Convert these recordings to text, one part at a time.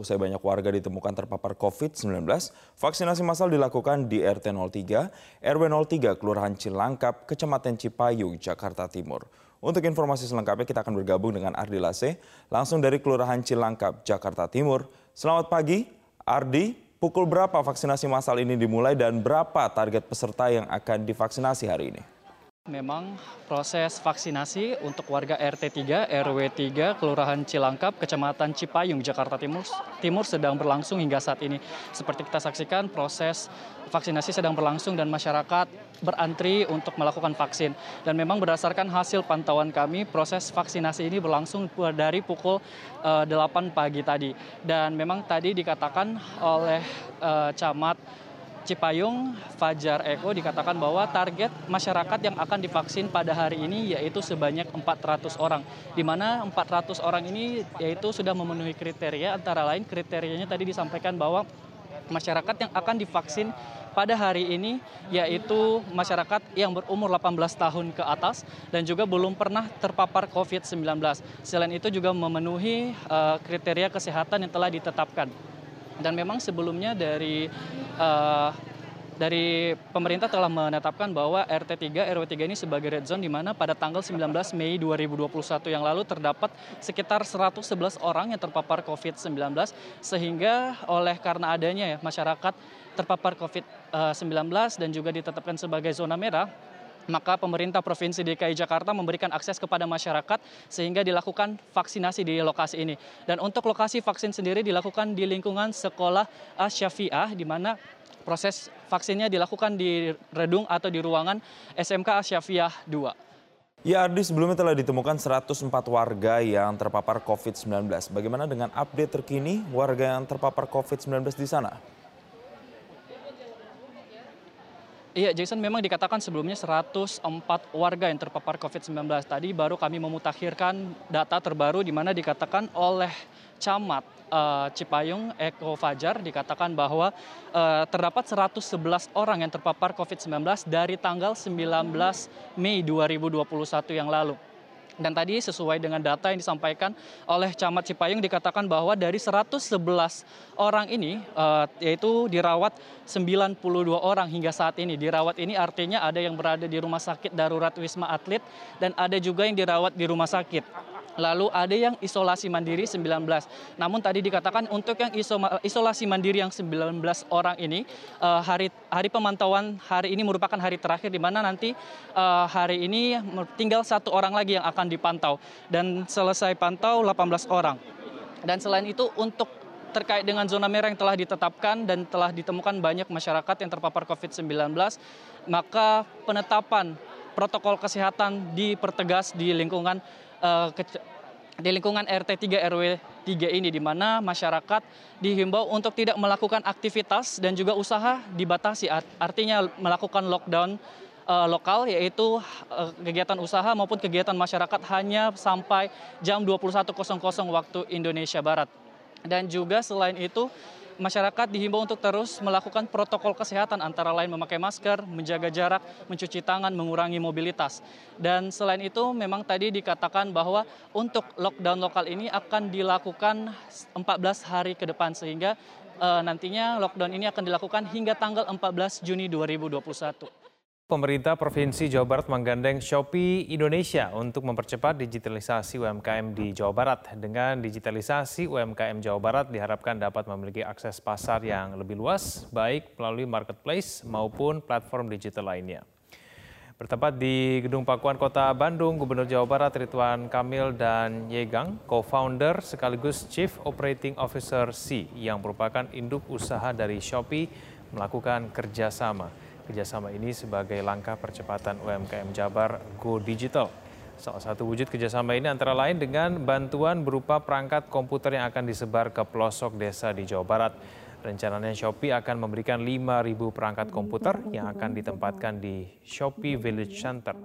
Usai banyak warga ditemukan terpapar COVID-19, vaksinasi massal dilakukan di RT 03, RW 03, Kelurahan Cilangkap, Kecamatan Cipayung, Jakarta Timur. Untuk informasi selengkapnya kita akan bergabung dengan Ardi Lase, langsung dari Kelurahan Cilangkap, Jakarta Timur. Selamat pagi, Ardi. Pukul berapa vaksinasi massal ini dimulai dan berapa target peserta yang akan divaksinasi hari ini? Memang proses vaksinasi untuk warga RT 3, RW 3, Kelurahan Cilangkap, Kecamatan Cipayung, Jakarta Timur, Timur sedang berlangsung hingga saat ini. Seperti kita saksikan, proses vaksinasi sedang berlangsung dan masyarakat berantri untuk melakukan vaksin. Dan memang berdasarkan hasil pantauan kami, proses vaksinasi ini berlangsung dari pukul uh, eh, 8 pagi tadi. Dan memang tadi dikatakan oleh uh, Camat Cipayung, Fajar Eko dikatakan bahwa target masyarakat yang akan divaksin pada hari ini yaitu sebanyak 400 orang. Di mana 400 orang ini yaitu sudah memenuhi kriteria antara lain kriterianya tadi disampaikan bahwa masyarakat yang akan divaksin pada hari ini yaitu masyarakat yang berumur 18 tahun ke atas dan juga belum pernah terpapar COVID-19. Selain itu juga memenuhi uh, kriteria kesehatan yang telah ditetapkan. Dan memang sebelumnya dari uh, dari pemerintah telah menetapkan bahwa RT 3 RW 3 ini sebagai red zone di mana pada tanggal 19 Mei 2021 yang lalu terdapat sekitar 111 orang yang terpapar COVID-19 sehingga oleh karena adanya ya masyarakat terpapar COVID-19 dan juga ditetapkan sebagai zona merah maka pemerintah Provinsi DKI Jakarta memberikan akses kepada masyarakat sehingga dilakukan vaksinasi di lokasi ini. Dan untuk lokasi vaksin sendiri dilakukan di lingkungan sekolah Asyafiah di mana proses vaksinnya dilakukan di redung atau di ruangan SMK Asyafiah 2. Ya Ardi, sebelumnya telah ditemukan 104 warga yang terpapar COVID-19. Bagaimana dengan update terkini warga yang terpapar COVID-19 di sana? Iya, Jason memang dikatakan sebelumnya 104 warga yang terpapar COVID-19. Tadi baru kami memutakhirkan data terbaru di mana dikatakan oleh Camat uh, Cipayung Eko Fajar dikatakan bahwa uh, terdapat 111 orang yang terpapar COVID-19 dari tanggal 19 Mei 2021 yang lalu. Dan tadi sesuai dengan data yang disampaikan oleh Camat Cipayung dikatakan bahwa dari 111 orang ini uh, yaitu dirawat 92 orang hingga saat ini. Dirawat ini artinya ada yang berada di rumah sakit darurat Wisma Atlet dan ada juga yang dirawat di rumah sakit. Lalu ada yang isolasi mandiri 19. Namun tadi dikatakan untuk yang isolasi mandiri yang 19 orang ini uh, hari hari pemantauan hari ini merupakan hari terakhir di mana nanti uh, hari ini tinggal satu orang lagi yang akan dipantau dan selesai pantau 18 orang. Dan selain itu untuk terkait dengan zona merah yang telah ditetapkan dan telah ditemukan banyak masyarakat yang terpapar COVID-19, maka penetapan protokol kesehatan dipertegas di lingkungan uh, di lingkungan RT 3 RW 3 ini di mana masyarakat dihimbau untuk tidak melakukan aktivitas dan juga usaha dibatasi artinya melakukan lockdown uh, lokal yaitu uh, kegiatan usaha maupun kegiatan masyarakat hanya sampai jam 21.00 waktu Indonesia Barat. Dan juga selain itu masyarakat dihimbau untuk terus melakukan protokol kesehatan antara lain memakai masker, menjaga jarak, mencuci tangan, mengurangi mobilitas. Dan selain itu memang tadi dikatakan bahwa untuk lockdown lokal ini akan dilakukan 14 hari ke depan sehingga uh, nantinya lockdown ini akan dilakukan hingga tanggal 14 Juni 2021. Pemerintah Provinsi Jawa Barat menggandeng Shopee Indonesia untuk mempercepat digitalisasi UMKM di Jawa Barat. Dengan digitalisasi UMKM Jawa Barat diharapkan dapat memiliki akses pasar yang lebih luas, baik melalui marketplace maupun platform digital lainnya. Bertempat di Gedung Pakuan Kota Bandung, Gubernur Jawa Barat Ridwan Kamil dan Yegang, co-founder sekaligus Chief Operating Officer C yang merupakan induk usaha dari Shopee melakukan kerjasama Kerjasama ini sebagai langkah percepatan UMKM Jabar Go Digital. Salah satu wujud kerjasama ini antara lain dengan bantuan berupa perangkat komputer yang akan disebar ke pelosok desa di Jawa Barat. Rencananya Shopee akan memberikan 5.000 perangkat komputer yang akan ditempatkan di Shopee Village Center.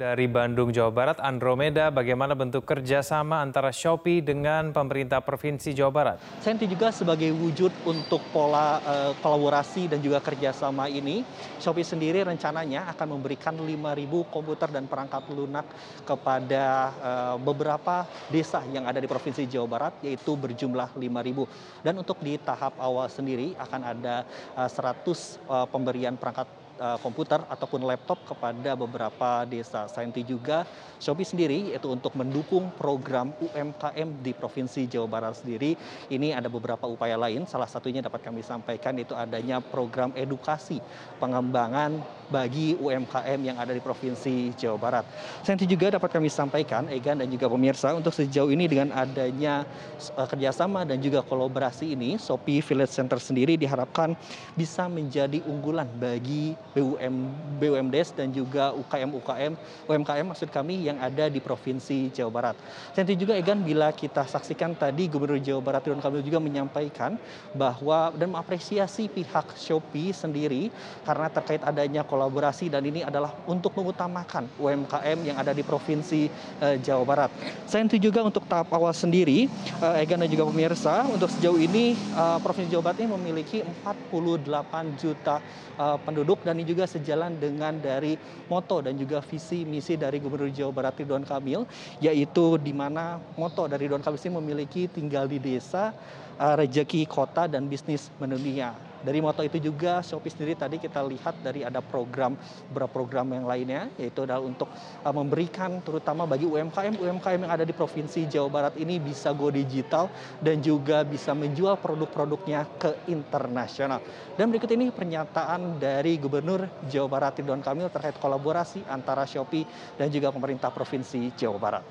Dari Bandung, Jawa Barat, Andromeda, bagaimana bentuk kerjasama antara Shopee dengan pemerintah Provinsi Jawa Barat? Senti juga sebagai wujud untuk pola uh, kolaborasi dan juga kerjasama ini, Shopee sendiri rencananya akan memberikan 5.000 komputer dan perangkat lunak kepada uh, beberapa desa yang ada di Provinsi Jawa Barat, yaitu berjumlah 5.000. Dan untuk di tahap awal sendiri akan ada uh, 100 uh, pemberian perangkat Eh, komputer ataupun laptop kepada beberapa desa. Selain itu juga Shopee sendiri yaitu untuk mendukung program UMKM di Provinsi Jawa Barat sendiri. Ini ada beberapa upaya lain. Salah satunya dapat kami sampaikan itu adanya program edukasi pengembangan bagi UMKM yang ada di Provinsi Jawa Barat. Selain itu juga dapat kami sampaikan, Egan dan juga pemirsa, untuk sejauh ini dengan adanya uh, kerjasama dan juga kolaborasi ini, Shopee Village Center sendiri diharapkan bisa menjadi unggulan bagi BUM, BUMDes dan juga UKM-UKM, UMKM maksud kami yang ada di Provinsi Jawa Barat. Nanti juga Egan bila kita saksikan tadi Gubernur Jawa Barat Ridwan Kamil juga menyampaikan bahwa dan mengapresiasi pihak Shopee sendiri karena terkait adanya kolaborasi dan ini adalah untuk mengutamakan UMKM yang ada di Provinsi uh, Jawa Barat. Selain juga untuk tahap awal sendiri, uh, Egan dan juga pemirsa, untuk sejauh ini uh, Provinsi Jawa Barat ini memiliki 48 juta uh, penduduk dan ini juga sejalan dengan dari moto dan juga visi misi dari Gubernur Jawa Barat Ridwan Kamil yaitu di mana moto dari Ridwan Kamil ini memiliki tinggal di desa uh, rejeki kota dan bisnis mendunia dari moto itu juga Shopee sendiri tadi kita lihat dari ada program beberapa program yang lainnya yaitu adalah untuk uh, memberikan terutama bagi UMKM UMKM yang ada di provinsi Jawa Barat ini bisa go digital dan juga bisa menjual produk-produknya ke internasional. Dan berikut ini pernyataan dari Gubernur Jawa Barat Ridwan Kamil terkait kolaborasi antara Shopee dan juga pemerintah provinsi Jawa Barat.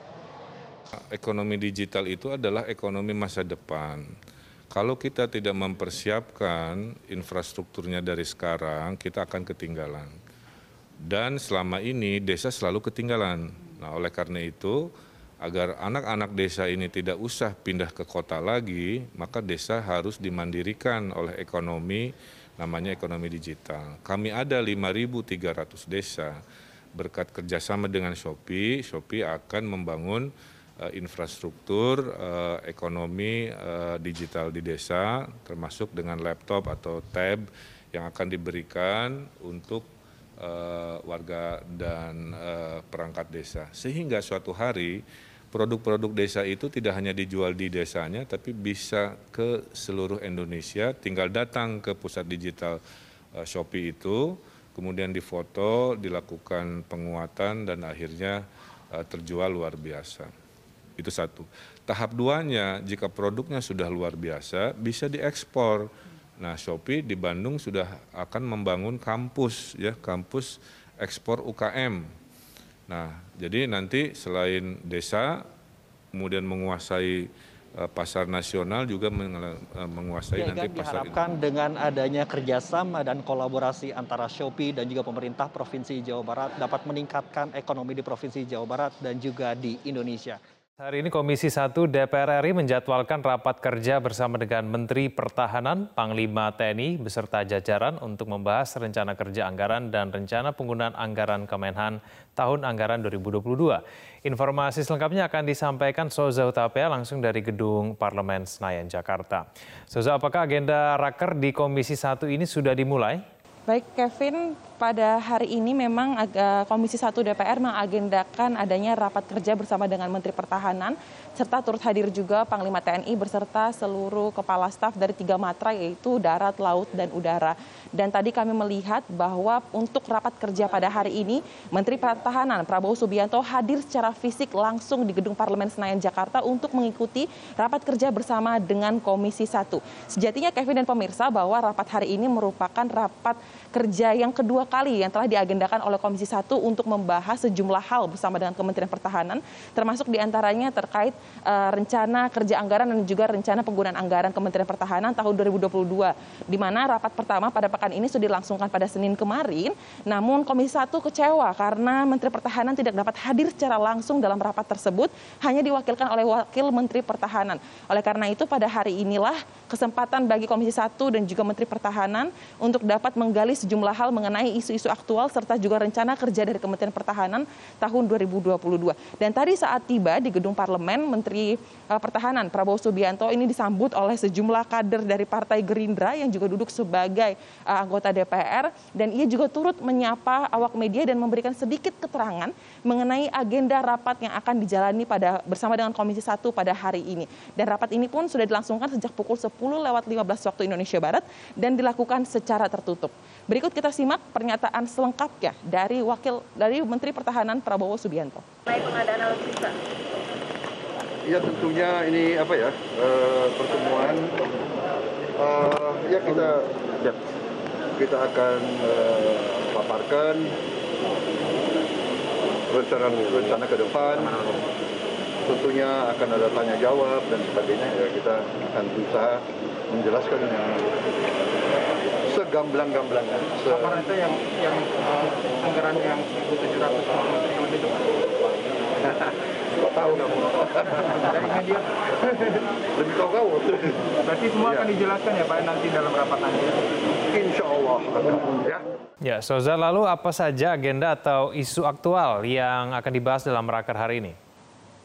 Ekonomi digital itu adalah ekonomi masa depan kalau kita tidak mempersiapkan infrastrukturnya dari sekarang, kita akan ketinggalan. Dan selama ini desa selalu ketinggalan. Nah, oleh karena itu, agar anak-anak desa ini tidak usah pindah ke kota lagi, maka desa harus dimandirikan oleh ekonomi, namanya ekonomi digital. Kami ada 5.300 desa. Berkat kerjasama dengan Shopee, Shopee akan membangun infrastruktur uh, ekonomi uh, digital di desa, termasuk dengan laptop atau tab yang akan diberikan untuk warga dan perangkat desa. Sehingga suatu hari produk-produk desa itu tidak hanya dijual di desanya, tapi bisa ke seluruh Indonesia. Tinggal datang ke pusat digital Shopee itu, kemudian difoto, dilakukan penguatan, dan akhirnya terjual luar biasa. Itu satu. Tahap duanya, jika produknya sudah luar biasa, bisa diekspor. Nah, Shopee di Bandung sudah akan membangun kampus, ya, kampus ekspor UKM. Nah, jadi nanti selain desa, kemudian menguasai eh, pasar nasional juga eh, menguasai ya, nanti kan pasar diharapkan ini. dengan adanya kerjasama dan kolaborasi antara Shopee dan juga pemerintah Provinsi Jawa Barat dapat meningkatkan ekonomi di Provinsi Jawa Barat dan juga di Indonesia. Hari ini Komisi 1 DPR RI menjadwalkan rapat kerja bersama dengan Menteri Pertahanan, Panglima TNI beserta jajaran untuk membahas rencana kerja anggaran dan rencana penggunaan anggaran Kemenhan tahun anggaran 2022. Informasi selengkapnya akan disampaikan Soza Utapea langsung dari Gedung Parlemen Senayan, Jakarta. Soza, apakah agenda raker di Komisi 1 ini sudah dimulai? Baik Kevin, pada hari ini memang Komisi 1 DPR mengagendakan adanya rapat kerja bersama dengan Menteri Pertahanan serta turut hadir juga Panglima TNI beserta seluruh kepala staf dari tiga matra yaitu darat, laut, dan udara. Dan tadi kami melihat bahwa untuk rapat kerja pada hari ini Menteri Pertahanan Prabowo Subianto hadir secara fisik langsung di Gedung Parlemen Senayan Jakarta untuk mengikuti rapat kerja bersama dengan Komisi 1. Sejatinya Kevin dan pemirsa bahwa rapat hari ini merupakan rapat kerja yang kedua kali yang telah diagendakan oleh Komisi 1 untuk membahas sejumlah hal bersama dengan Kementerian Pertahanan, termasuk di antaranya terkait uh, rencana kerja anggaran dan juga rencana penggunaan anggaran Kementerian Pertahanan tahun 2022, di mana rapat pertama pada pekan ini sudah dilangsungkan pada Senin kemarin, namun Komisi 1 kecewa karena Menteri Pertahanan tidak dapat hadir secara langsung dalam rapat tersebut, hanya diwakilkan oleh Wakil Menteri Pertahanan. Oleh karena itu pada hari inilah kesempatan bagi Komisi 1 dan juga Menteri Pertahanan untuk dapat menggali sejumlah hal mengenai isu-isu aktual serta juga rencana kerja dari Kementerian Pertahanan tahun 2022. Dan tadi saat tiba di gedung parlemen, Menteri uh, Pertahanan Prabowo Subianto ini disambut oleh sejumlah kader dari Partai Gerindra yang juga duduk sebagai uh, anggota DPR dan ia juga turut menyapa awak media dan memberikan sedikit keterangan mengenai agenda rapat yang akan dijalani pada bersama dengan Komisi 1 pada hari ini. Dan rapat ini pun sudah dilangsungkan sejak pukul 10 lewat 15 waktu Indonesia Barat dan dilakukan secara tertutup. Berikut kita simak pernyataan selengkapnya dari wakil dari Menteri Pertahanan Prabowo Subianto. pengadaan alutsista. Ya tentunya ini apa ya uh, pertemuan uh, ya kita ya, kita akan uh, paparkan rencana rencana ke depan tentunya akan ada tanya jawab dan sebagainya ya kita akan berusaha menjelaskan yang segamblang-gamblangnya. Se Apa itu yang yang uh, anggaran yang 1.700 triliun itu? Kok tahu kamu? Dari media. Lebih tahu kau. Berarti semua ya. akan dijelaskan ya Pak nanti dalam rapat nanti? Insya Allah ya. Ya, Soza, lalu apa saja agenda atau isu aktual yang akan dibahas dalam raker hari ini?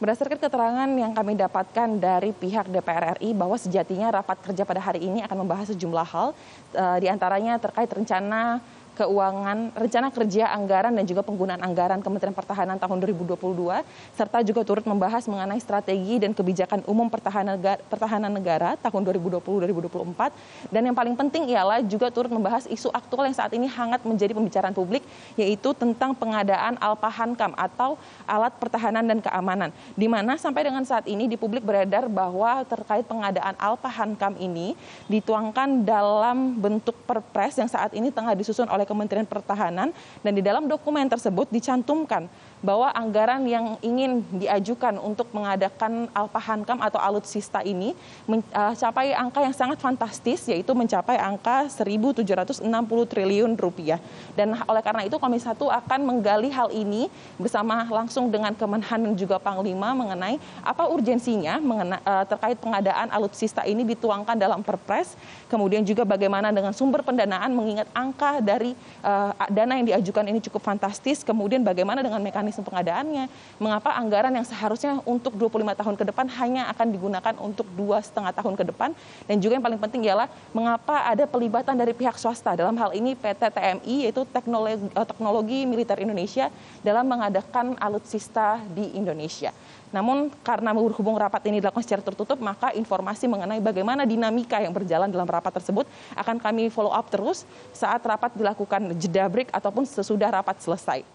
Berdasarkan keterangan yang kami dapatkan dari pihak DPR RI bahwa sejatinya rapat kerja pada hari ini akan membahas sejumlah hal, uh, di antaranya terkait rencana keuangan, rencana kerja anggaran dan juga penggunaan anggaran Kementerian Pertahanan tahun 2022 serta juga turut membahas mengenai strategi dan kebijakan umum pertahanan negara, pertahanan negara tahun 2020-2024 dan yang paling penting ialah juga turut membahas isu aktual yang saat ini hangat menjadi pembicaraan publik yaitu tentang pengadaan Alpahankam atau alat pertahanan dan keamanan di mana sampai dengan saat ini di publik beredar bahwa terkait pengadaan Alpahankam ini dituangkan dalam bentuk perpres yang saat ini tengah disusun oleh Kementerian Pertahanan dan di dalam dokumen tersebut dicantumkan bahwa anggaran yang ingin diajukan untuk mengadakan Alpahankam atau alutsista ini mencapai eh, angka yang sangat fantastis yaitu mencapai angka 1.760 triliun rupiah. Dan oleh karena itu Komisi 1 akan menggali hal ini bersama langsung dengan Kemenhan dan juga Panglima mengenai apa urgensinya mengenai, uh, terkait pengadaan alutsista ini dituangkan dalam Perpres, kemudian juga bagaimana dengan sumber pendanaan mengingat angka dari uh, dana yang diajukan ini cukup fantastis, kemudian bagaimana dengan mekanisme pengadaannya, mengapa anggaran yang seharusnya untuk 25 tahun ke depan hanya akan digunakan untuk dua setengah tahun ke depan, dan juga yang paling penting ialah mengapa ada pelibatan dari pihak swasta? Dalam hal ini PT TMI yaitu teknologi, eh, teknologi militer Indonesia dalam mengadakan alutsista di Indonesia. Namun karena berhubung rapat ini dilakukan secara tertutup, maka informasi mengenai bagaimana dinamika yang berjalan dalam rapat tersebut akan kami follow up terus saat rapat dilakukan jeda break ataupun sesudah rapat selesai.